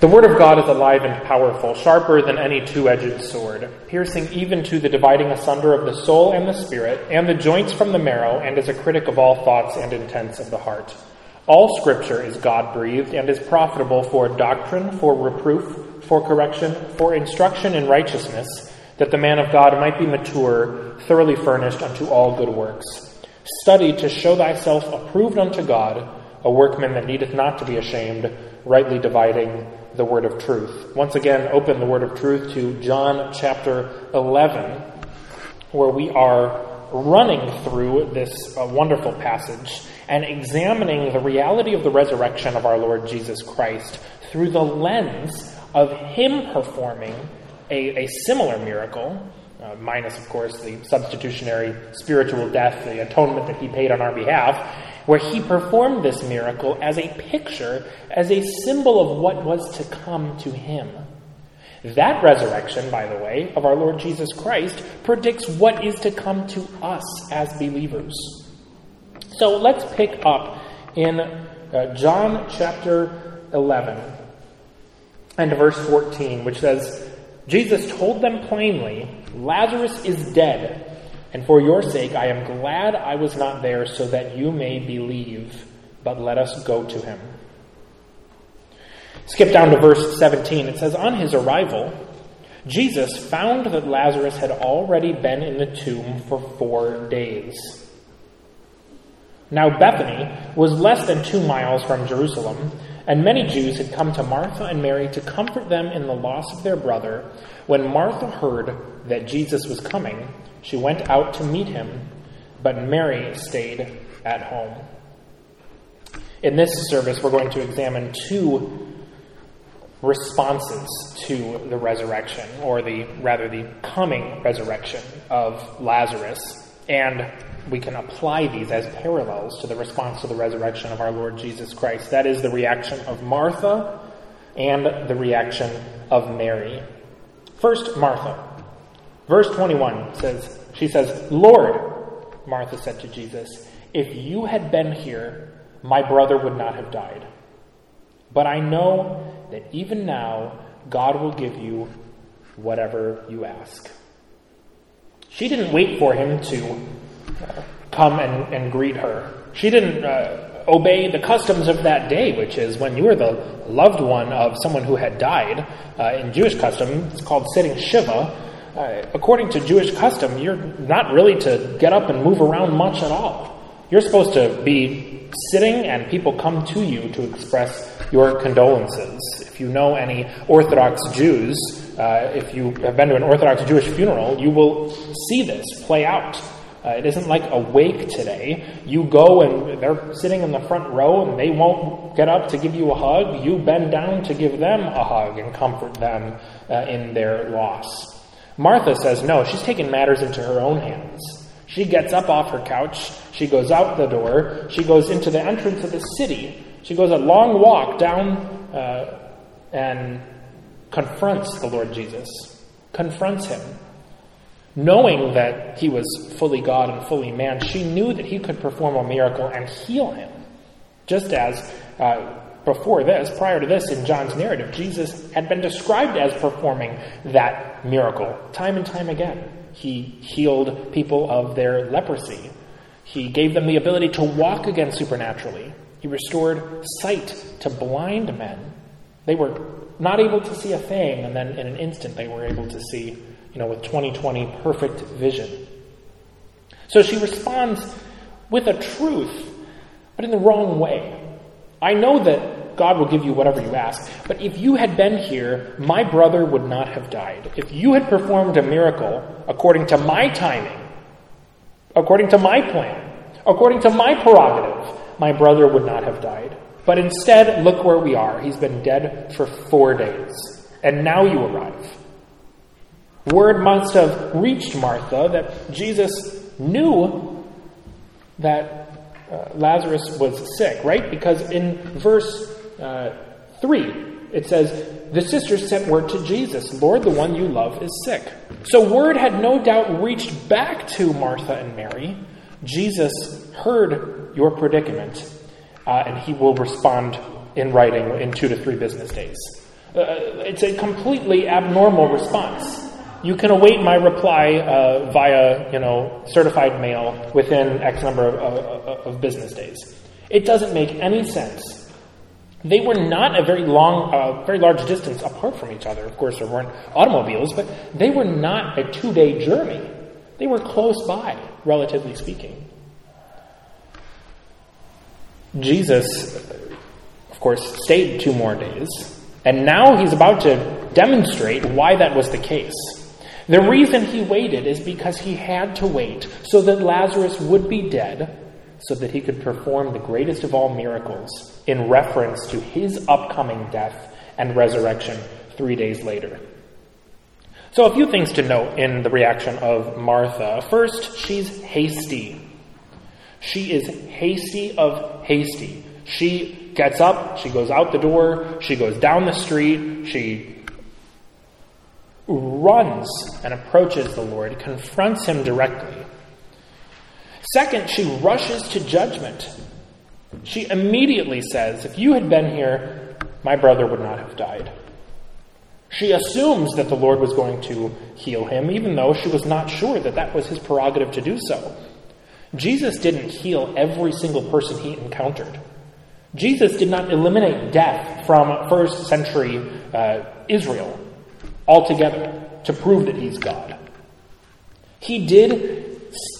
The Word of God is alive and powerful, sharper than any two edged sword, piercing even to the dividing asunder of the soul and the spirit, and the joints from the marrow, and is a critic of all thoughts and intents of the heart. All Scripture is God breathed and is profitable for doctrine, for reproof, for correction, for instruction in righteousness, that the man of God might be mature, thoroughly furnished unto all good works. Study to show thyself approved unto God, a workman that needeth not to be ashamed, rightly dividing the word of truth. Once again, open the word of truth to John chapter 11, where we are running through this uh, wonderful passage and examining the reality of the resurrection of our Lord Jesus Christ through the lens of Him performing a, a similar miracle, uh, minus, of course, the substitutionary spiritual death, the atonement that He paid on our behalf, where he performed this miracle as a picture, as a symbol of what was to come to him. That resurrection, by the way, of our Lord Jesus Christ predicts what is to come to us as believers. So let's pick up in uh, John chapter 11 and verse 14, which says, Jesus told them plainly, Lazarus is dead and for your sake, I am glad I was not there so that you may believe, but let us go to him. Skip down to verse 17. It says, On his arrival, Jesus found that Lazarus had already been in the tomb for four days. Now, Bethany was less than two miles from Jerusalem, and many Jews had come to Martha and Mary to comfort them in the loss of their brother. When Martha heard that Jesus was coming, she went out to meet him, but Mary stayed at home. In this service, we're going to examine two responses to the resurrection, or the rather the coming resurrection of Lazarus, and we can apply these as parallels to the response to the resurrection of our Lord Jesus Christ. That is the reaction of Martha and the reaction of Mary. First, Martha. Verse 21 says, She says, Lord, Martha said to Jesus, if you had been here, my brother would not have died. But I know that even now, God will give you whatever you ask. She didn't wait for him to uh, come and, and greet her. She didn't uh, obey the customs of that day, which is when you were the loved one of someone who had died. Uh, in Jewish custom, it's called sitting Shiva uh, according to Jewish custom, you're not really to get up and move around much at all. You're supposed to be sitting and people come to you to express your condolences. If you know any Orthodox Jews, uh, if you have been to an Orthodox Jewish funeral, you will see this play out. Uh, it isn't like a wake today. You go and they're sitting in the front row and they won't get up to give you a hug. You bend down to give them a hug and comfort them uh, in their loss. Martha says no, she's taking matters into her own hands. She gets up off her couch, she goes out the door, she goes into the entrance of the city. She goes a long walk down uh, and confronts the Lord Jesus, confronts him. Knowing that he was fully God and fully man, she knew that he could perform a miracle and heal him. Just as uh, before this, prior to this in John's narrative, Jesus had been described as performing that miracle time and time again. He healed people of their leprosy. He gave them the ability to walk again supernaturally. He restored sight to blind men. They were not able to see a thing, and then in an instant they were able to see, you know, with 2020 perfect vision. So she responds with a truth, but in the wrong way. I know that God will give you whatever you ask, but if you had been here, my brother would not have died. If you had performed a miracle according to my timing, according to my plan, according to my prerogative, my brother would not have died. But instead, look where we are. He's been dead for four days, and now you arrive. Word must have reached Martha that Jesus knew that uh, Lazarus was sick, right? Because in verse uh, 3, it says, The sisters sent word to Jesus, Lord, the one you love is sick. So word had no doubt reached back to Martha and Mary. Jesus heard your predicament, uh, and he will respond in writing in two to three business days. Uh, it's a completely abnormal response. You can await my reply uh, via, you know, certified mail within X number of, of, of business days. It doesn't make any sense they were not a very long, uh, very large distance apart from each other. Of course, there weren't automobiles, but they were not a two day journey. They were close by, relatively speaking. Jesus, of course, stayed two more days, and now he's about to demonstrate why that was the case. The reason he waited is because he had to wait so that Lazarus would be dead so that he could perform the greatest of all miracles in reference to his upcoming death and resurrection three days later. So, a few things to note in the reaction of Martha. First, she's hasty. She is hasty of hasty. She gets up, she goes out the door, she goes down the street, she runs and approaches the Lord, confronts him directly. Second, she rushes to judgment. She immediately says, If you had been here, my brother would not have died. She assumes that the Lord was going to heal him, even though she was not sure that that was his prerogative to do so. Jesus didn't heal every single person he encountered. Jesus did not eliminate death from first century uh, Israel altogether to prove that he's God. He did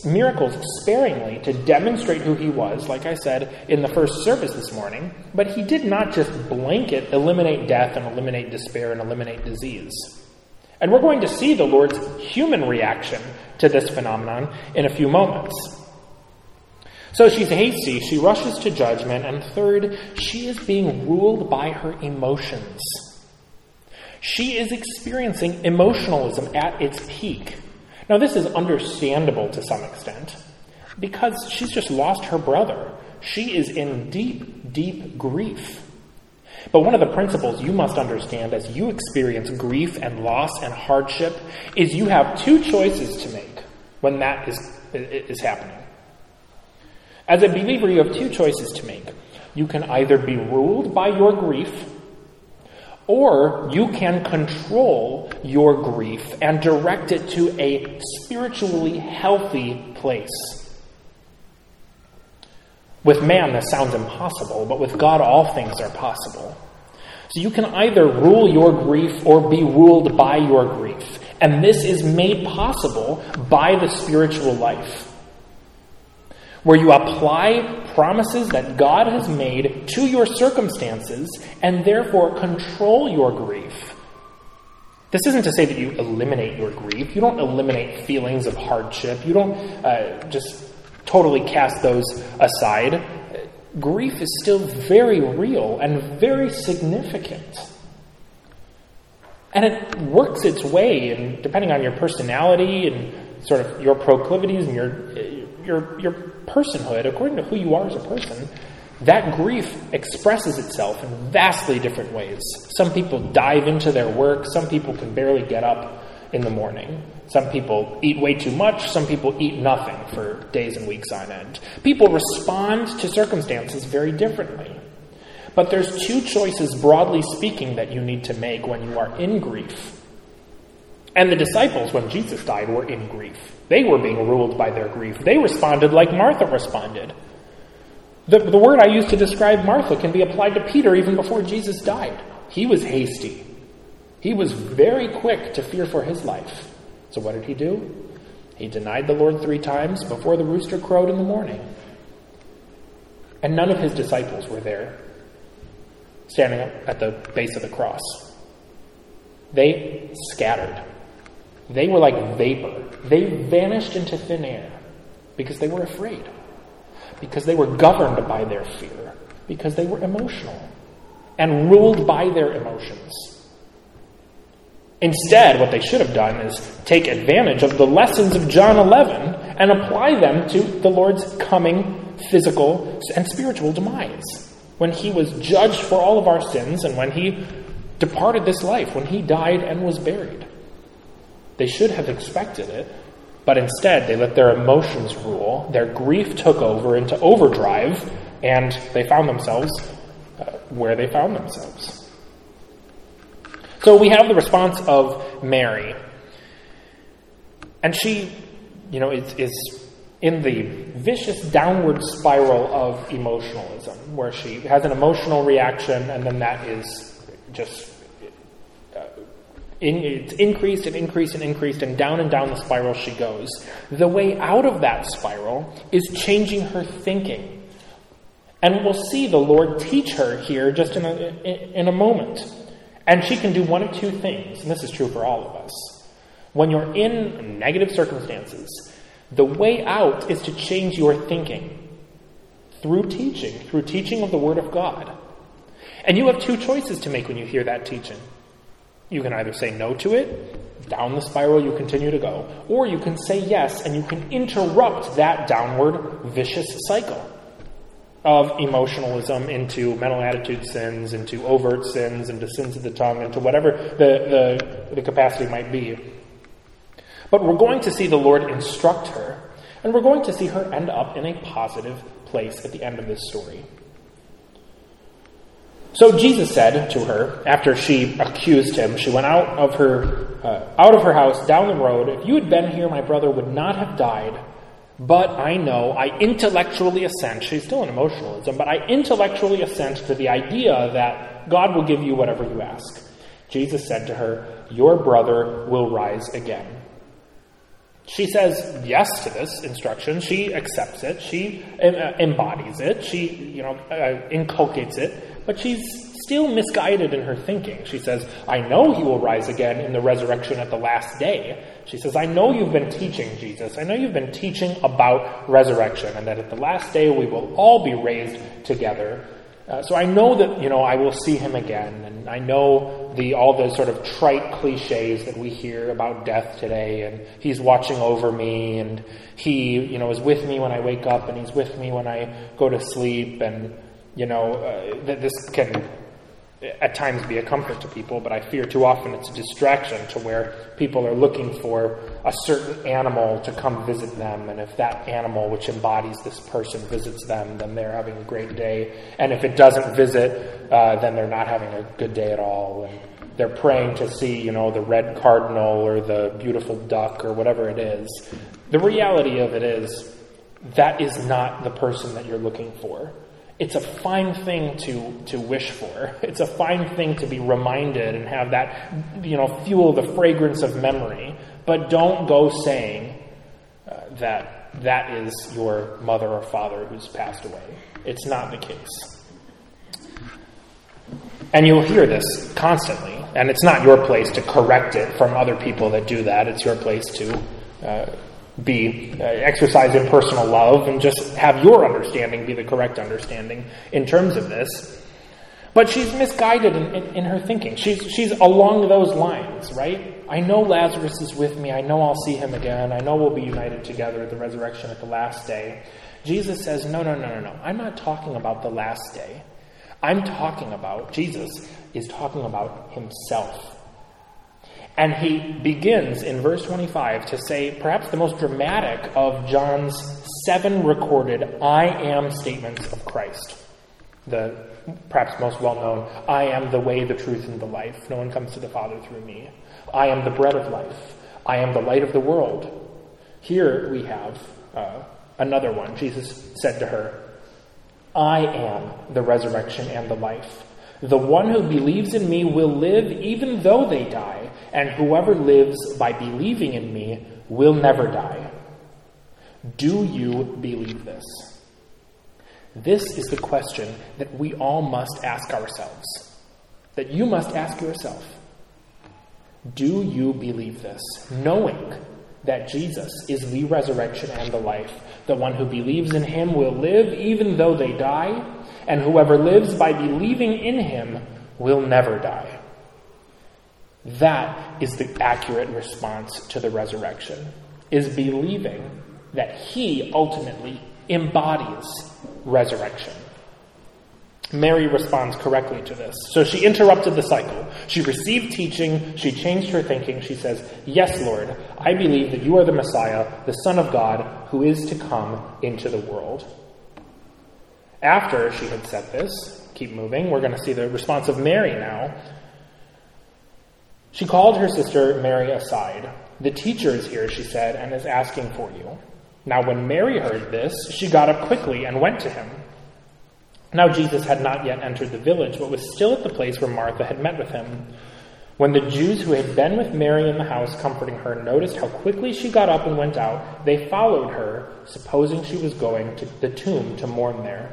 miracles sparingly to demonstrate who he was, like I said in the first service this morning, but he did not just blanket eliminate death and eliminate despair and eliminate disease. And we're going to see the Lord's human reaction to this phenomenon in a few moments. So she's hasty, she rushes to judgment, and third, she is being ruled by her emotions. She is experiencing emotionalism at its peak. Now, this is understandable to some extent because she's just lost her brother. She is in deep, deep grief. But one of the principles you must understand as you experience grief and loss and hardship is you have two choices to make when that is, is happening. As a believer, you have two choices to make. You can either be ruled by your grief or you can control your grief and direct it to a spiritually healthy place. With man, this sounds impossible, but with God, all things are possible. So you can either rule your grief or be ruled by your grief. And this is made possible by the spiritual life where you apply promises that God has made to your circumstances and therefore control your grief. This isn't to say that you eliminate your grief. You don't eliminate feelings of hardship. You don't uh, just totally cast those aside. Grief is still very real and very significant. And it works its way, and depending on your personality and sort of your proclivities and your your your personhood, according to who you are as a person, that grief expresses itself in vastly different ways. Some people dive into their work, some people can barely get up in the morning. Some people eat way too much, some people eat nothing for days and weeks on end. People respond to circumstances very differently. But there's two choices, broadly speaking, that you need to make when you are in grief. And the disciples, when Jesus died, were in grief. They were being ruled by their grief. They responded like Martha responded. The, the word I use to describe Martha can be applied to Peter even before Jesus died. He was hasty. He was very quick to fear for his life. So what did he do? He denied the Lord three times before the rooster crowed in the morning. And none of his disciples were there, standing at the base of the cross. They scattered. They were like vapor. They vanished into thin air because they were afraid, because they were governed by their fear, because they were emotional and ruled by their emotions. Instead, what they should have done is take advantage of the lessons of John 11 and apply them to the Lord's coming physical and spiritual demise. When he was judged for all of our sins and when he departed this life, when he died and was buried. They should have expected it, but instead they let their emotions rule. Their grief took over into overdrive, and they found themselves uh, where they found themselves. So we have the response of Mary. And she, you know, is, is in the vicious downward spiral of emotionalism, where she has an emotional reaction and then that is just in, it's increased and increased and increased, and down and down the spiral she goes. The way out of that spiral is changing her thinking. And we'll see the Lord teach her here just in a, in a moment. And she can do one of two things, and this is true for all of us. When you're in negative circumstances, the way out is to change your thinking through teaching, through teaching of the Word of God. And you have two choices to make when you hear that teaching. You can either say no to it, down the spiral you continue to go, or you can say yes and you can interrupt that downward vicious cycle of emotionalism into mental attitude sins, into overt sins, into sins of the tongue, into whatever the, the, the capacity might be. But we're going to see the Lord instruct her, and we're going to see her end up in a positive place at the end of this story. So Jesus said to her, after she accused him, she went out of her uh, out of her house down the road. If you had been here, my brother would not have died. But I know, I intellectually assent. She's still in emotionalism, but I intellectually assent to the idea that God will give you whatever you ask. Jesus said to her, Your brother will rise again. She says yes to this instruction. She accepts it. She uh, embodies it. She, you know, uh, inculcates it. But she's still misguided in her thinking. She says, I know he will rise again in the resurrection at the last day. She says, I know you've been teaching, Jesus. I know you've been teaching about resurrection and that at the last day we will all be raised together. Uh, so I know that, you know, I will see him again. And I know the, all the sort of trite cliches that we hear about death today. And he's watching over me and he, you know, is with me when I wake up and he's with me when I go to sleep. And, you know, uh, that this can at times be a comfort to people, but I fear too often it's a distraction to where people are looking for a certain animal to come visit them. And if that animal, which embodies this person, visits them, then they're having a great day. And if it doesn't visit, uh, then they're not having a good day at all. And they're praying to see, you know, the red cardinal or the beautiful duck or whatever it is. The reality of it is that is not the person that you're looking for it's a fine thing to, to wish for. It's a fine thing to be reminded and have that, you know, fuel the fragrance of memory. But don't go saying uh, that that is your mother or father who's passed away. It's not the case. And you'll hear this constantly. And it's not your place to correct it from other people that do that. It's your place to uh, be uh, exercise impersonal love and just have your understanding be the correct understanding in terms of this. But she's misguided in, in, in, her thinking. She's, she's along those lines, right? I know Lazarus is with me. I know I'll see him again. I know we'll be united together at the resurrection at the last day. Jesus says, No, no, no, no, no. I'm not talking about the last day. I'm talking about, Jesus is talking about himself. And he begins in verse 25 to say perhaps the most dramatic of John's seven recorded I am statements of Christ. The perhaps most well known I am the way, the truth, and the life. No one comes to the Father through me. I am the bread of life. I am the light of the world. Here we have uh, another one. Jesus said to her, I am the resurrection and the life. The one who believes in me will live even though they die, and whoever lives by believing in me will never die. Do you believe this? This is the question that we all must ask ourselves, that you must ask yourself. Do you believe this? Knowing that Jesus is the resurrection and the life. The one who believes in him will live even though they die, and whoever lives by believing in him will never die. That is the accurate response to the resurrection, is believing that he ultimately embodies resurrection. Mary responds correctly to this. So she interrupted the cycle. She received teaching. She changed her thinking. She says, Yes, Lord, I believe that you are the Messiah, the Son of God, who is to come into the world. After she had said this, keep moving, we're going to see the response of Mary now. She called her sister Mary aside. The teacher is here, she said, and is asking for you. Now, when Mary heard this, she got up quickly and went to him. Now, Jesus had not yet entered the village, but was still at the place where Martha had met with him. When the Jews who had been with Mary in the house comforting her noticed how quickly she got up and went out, they followed her, supposing she was going to the tomb to mourn there.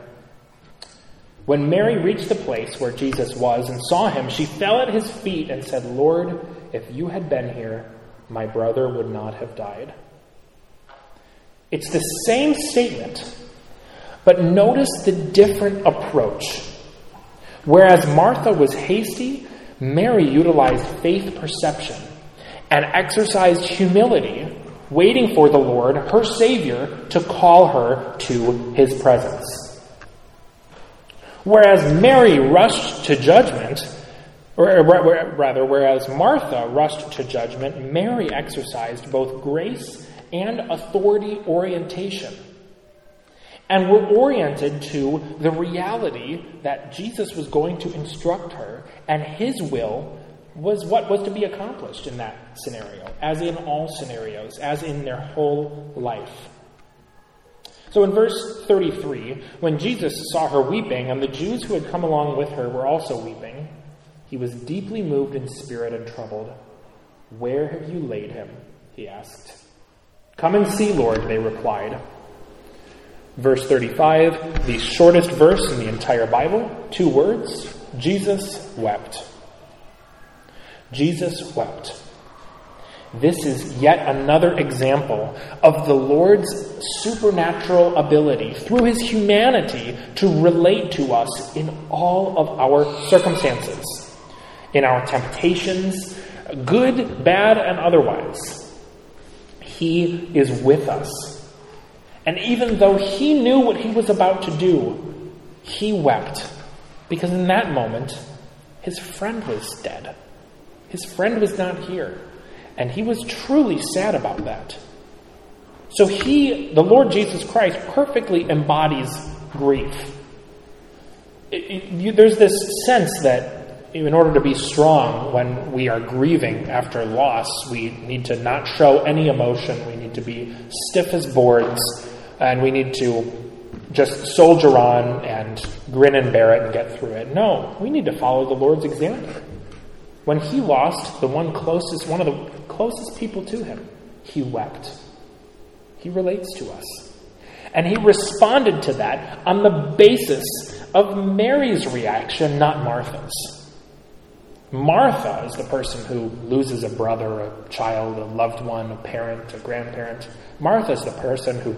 When Mary reached the place where Jesus was and saw him, she fell at his feet and said, Lord, if you had been here, my brother would not have died. It's the same statement, but notice the different approach. Whereas Martha was hasty, Mary utilized faith perception and exercised humility, waiting for the Lord, her Savior, to call her to his presence. Whereas Mary rushed to judgment, or rather, whereas Martha rushed to judgment, Mary exercised both grace and authority orientation. And were oriented to the reality that Jesus was going to instruct her, and his will was what was to be accomplished in that scenario, as in all scenarios, as in their whole life. So in verse 33, when Jesus saw her weeping, and the Jews who had come along with her were also weeping, he was deeply moved in spirit and troubled. Where have you laid him? he asked. Come and see, Lord, they replied. Verse 35, the shortest verse in the entire Bible, two words Jesus wept. Jesus wept. This is yet another example of the Lord's supernatural ability through his humanity to relate to us in all of our circumstances, in our temptations, good, bad, and otherwise. He is with us. And even though he knew what he was about to do, he wept because in that moment, his friend was dead. His friend was not here. And he was truly sad about that. So he, the Lord Jesus Christ, perfectly embodies grief. It, it, you, there's this sense that in order to be strong when we are grieving after loss, we need to not show any emotion. We need to be stiff as boards, and we need to just soldier on and grin and bear it and get through it. No, we need to follow the Lord's example. When he lost the one closest, one of the closest people to him, he wept. He relates to us. And he responded to that on the basis of Mary's reaction, not Martha's. Martha is the person who loses a brother, a child, a loved one, a parent, a grandparent. Martha is the person who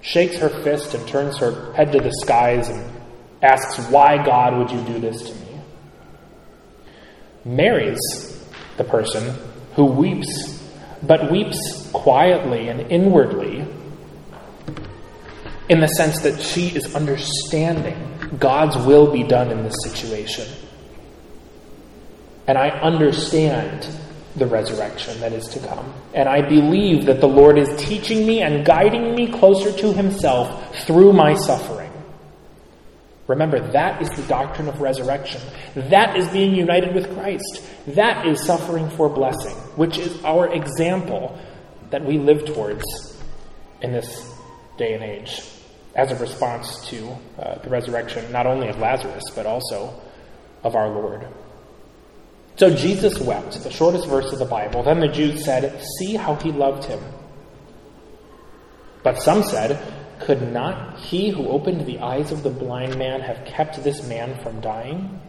shakes her fist and turns her head to the skies and asks, Why, God, would you do this to me? Mary's the person who weeps, but weeps quietly and inwardly in the sense that she is understanding God's will be done in this situation. And I understand the resurrection that is to come. And I believe that the Lord is teaching me and guiding me closer to Himself through my suffering. Remember, that is the doctrine of resurrection. That is being united with Christ. That is suffering for blessing, which is our example that we live towards in this day and age as a response to uh, the resurrection, not only of Lazarus, but also of our Lord. So Jesus wept, the shortest verse of the Bible. Then the Jews said, See how he loved him. But some said, could not he who opened the eyes of the blind man have kept this man from dying?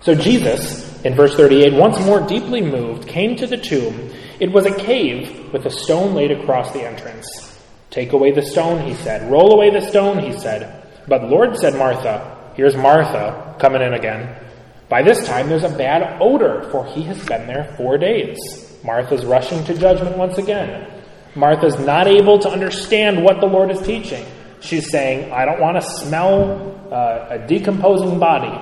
So Jesus, in verse 38, once more deeply moved, came to the tomb. It was a cave with a stone laid across the entrance. Take away the stone, he said. Roll away the stone, he said. But Lord, said Martha, here's Martha coming in again. By this time there's a bad odor, for he has been there four days. Martha's rushing to judgment once again. Martha's not able to understand what the Lord is teaching. She's saying, I don't want to smell uh, a decomposing body,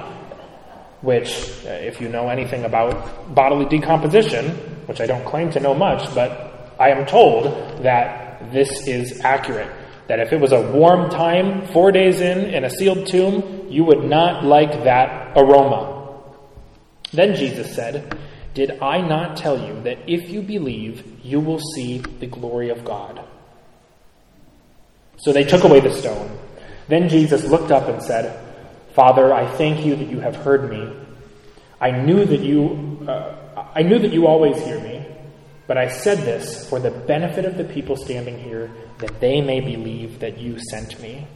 which, uh, if you know anything about bodily decomposition, which I don't claim to know much, but I am told that this is accurate. That if it was a warm time, four days in, in a sealed tomb, you would not like that aroma. Then Jesus said, Did I not tell you that if you believe, you will see the glory of God? So they took away the stone. Then Jesus looked up and said, Father, I thank you that you have heard me. I knew that you, uh, I knew that you always hear me, but I said this for the benefit of the people standing here, that they may believe that you sent me.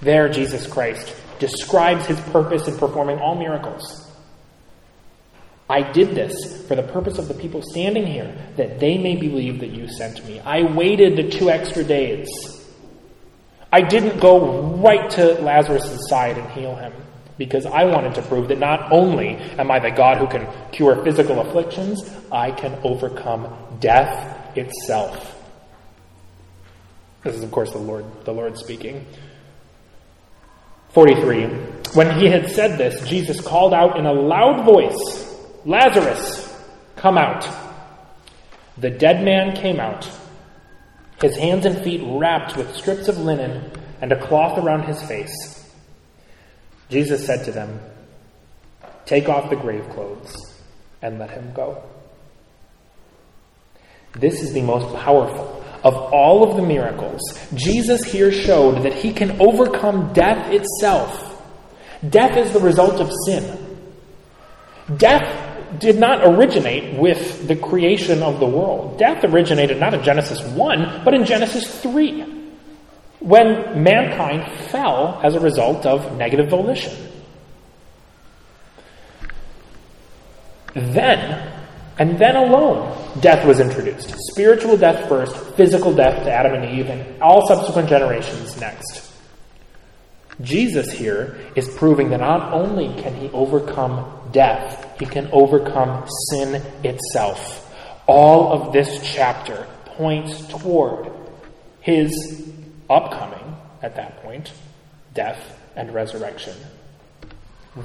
There, Jesus Christ describes his purpose in performing all miracles. I did this for the purpose of the people standing here, that they may believe that you sent me. I waited the two extra days. I didn't go right to Lazarus' side and heal him because I wanted to prove that not only am I the God who can cure physical afflictions, I can overcome death itself. This is, of course, the Lord, the Lord speaking. 43. When he had said this, Jesus called out in a loud voice, Lazarus, come out. The dead man came out, his hands and feet wrapped with strips of linen and a cloth around his face. Jesus said to them, Take off the grave clothes and let him go. This is the most powerful of all of the miracles. Jesus here showed that he can overcome death itself. Death is the result of sin. Death did not originate with the creation of the world. Death originated not in Genesis 1, but in Genesis 3, when mankind fell as a result of negative volition. Then, and then alone, death was introduced. Spiritual death first, physical death to Adam and Eve, and all subsequent generations next. Jesus here is proving that not only can he overcome death, he can overcome sin itself. All of this chapter points toward his upcoming, at that point, death and resurrection.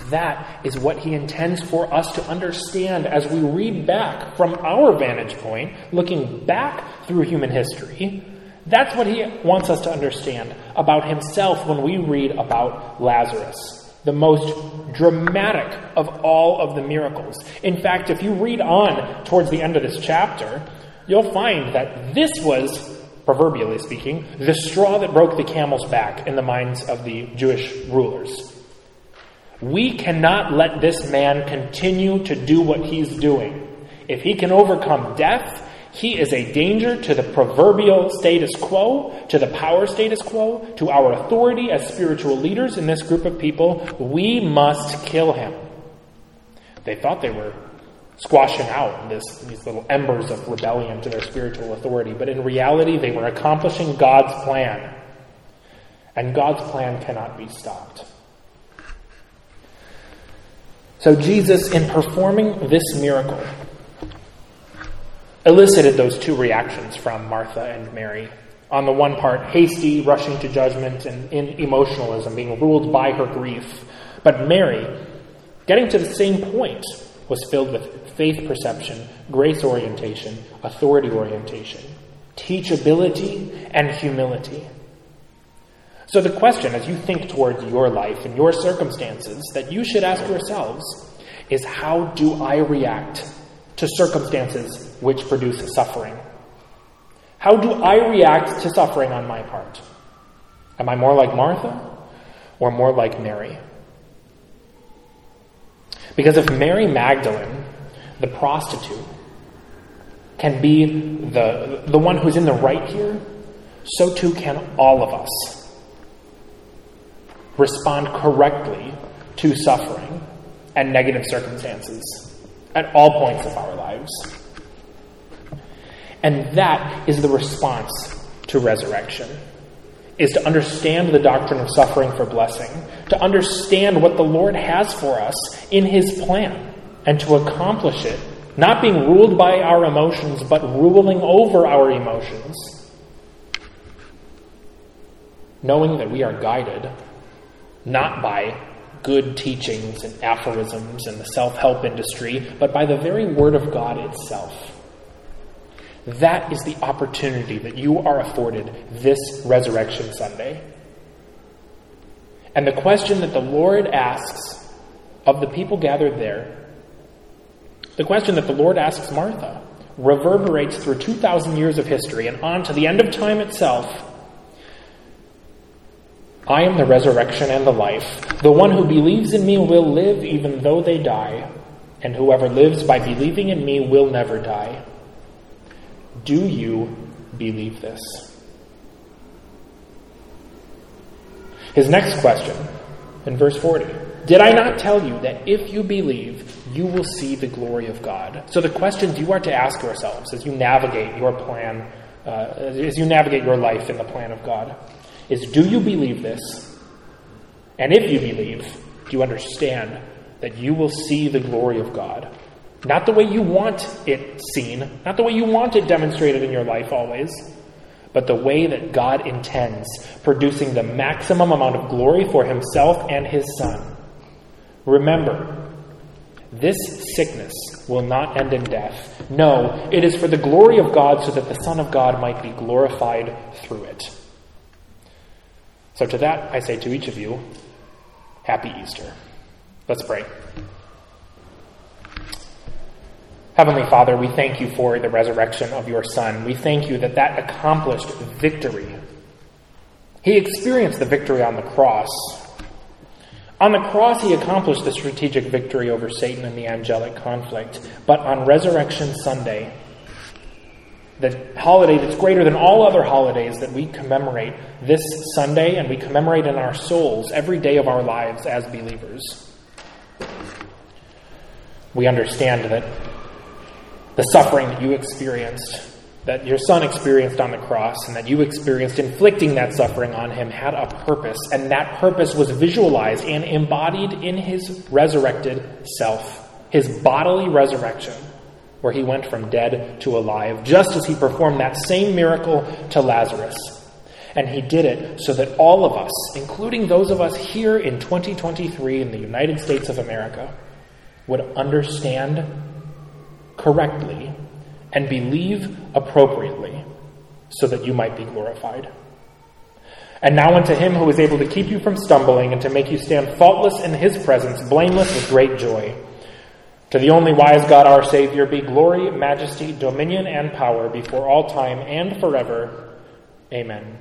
That is what he intends for us to understand as we read back from our vantage point, looking back through human history that's what he wants us to understand about himself when we read about Lazarus, the most dramatic of all of the miracles. In fact, if you read on towards the end of this chapter, you'll find that this was, proverbially speaking, the straw that broke the camel's back in the minds of the Jewish rulers. We cannot let this man continue to do what he's doing. If he can overcome death, he is a danger to the proverbial status quo, to the power status quo, to our authority as spiritual leaders in this group of people. We must kill him. They thought they were squashing out this, these little embers of rebellion to their spiritual authority, but in reality, they were accomplishing God's plan. And God's plan cannot be stopped. So, Jesus, in performing this miracle, elicited those two reactions from Martha and Mary. On the one part, hasty, rushing to judgment, and in emotionalism, being ruled by her grief. But Mary, getting to the same point, was filled with faith perception, grace orientation, authority orientation, teachability, and humility. So, the question as you think towards your life and your circumstances that you should ask yourselves is how do I react to circumstances which produce suffering? How do I react to suffering on my part? Am I more like Martha or more like Mary? Because if Mary Magdalene, the prostitute, can be the, the one who's in the right here, so too can all of us respond correctly to suffering and negative circumstances at all points of our lives. And that is the response to resurrection. Is to understand the doctrine of suffering for blessing, to understand what the Lord has for us in His plan, and to accomplish it, not being ruled by our emotions, but ruling over our emotions, knowing that we are guided not by good teachings and aphorisms and the self help industry, but by the very Word of God itself. That is the opportunity that you are afforded this Resurrection Sunday. And the question that the Lord asks of the people gathered there The question that the Lord asks Martha reverberates through 2,000 years of history and on to the end of time itself. I am the resurrection and the life. The one who believes in me will live even though they die, and whoever lives by believing in me will never die. Do you believe this? His next question in verse 40 Did I not tell you that if you believe, you will see the glory of God? So, the questions you are to ask yourselves as you navigate your plan, uh, as you navigate your life in the plan of God, is do you believe this? And if you believe, do you understand that you will see the glory of God? Not the way you want it seen, not the way you want it demonstrated in your life always, but the way that God intends, producing the maximum amount of glory for Himself and His Son. Remember, this sickness will not end in death. No, it is for the glory of God so that the Son of God might be glorified through it. So, to that, I say to each of you, Happy Easter. Let's pray. Heavenly Father, we thank you for the resurrection of your Son. We thank you that that accomplished victory. He experienced the victory on the cross. On the cross, he accomplished the strategic victory over Satan and the angelic conflict. But on Resurrection Sunday, the holiday that's greater than all other holidays that we commemorate this Sunday and we commemorate in our souls every day of our lives as believers, we understand that the suffering that you experienced, that your son experienced on the cross, and that you experienced inflicting that suffering on him had a purpose, and that purpose was visualized and embodied in his resurrected self, his bodily resurrection, where he went from dead to alive, just as he performed that same miracle to Lazarus. And he did it so that all of us, including those of us here in 2023 in the United States of America, would understand correctly and believe appropriately so that you might be glorified. And now unto him who is able to keep you from stumbling and to make you stand faultless in his presence, blameless with great joy. To the only wise God our Savior be glory, majesty, dominion, and power before all time and forever. Amen.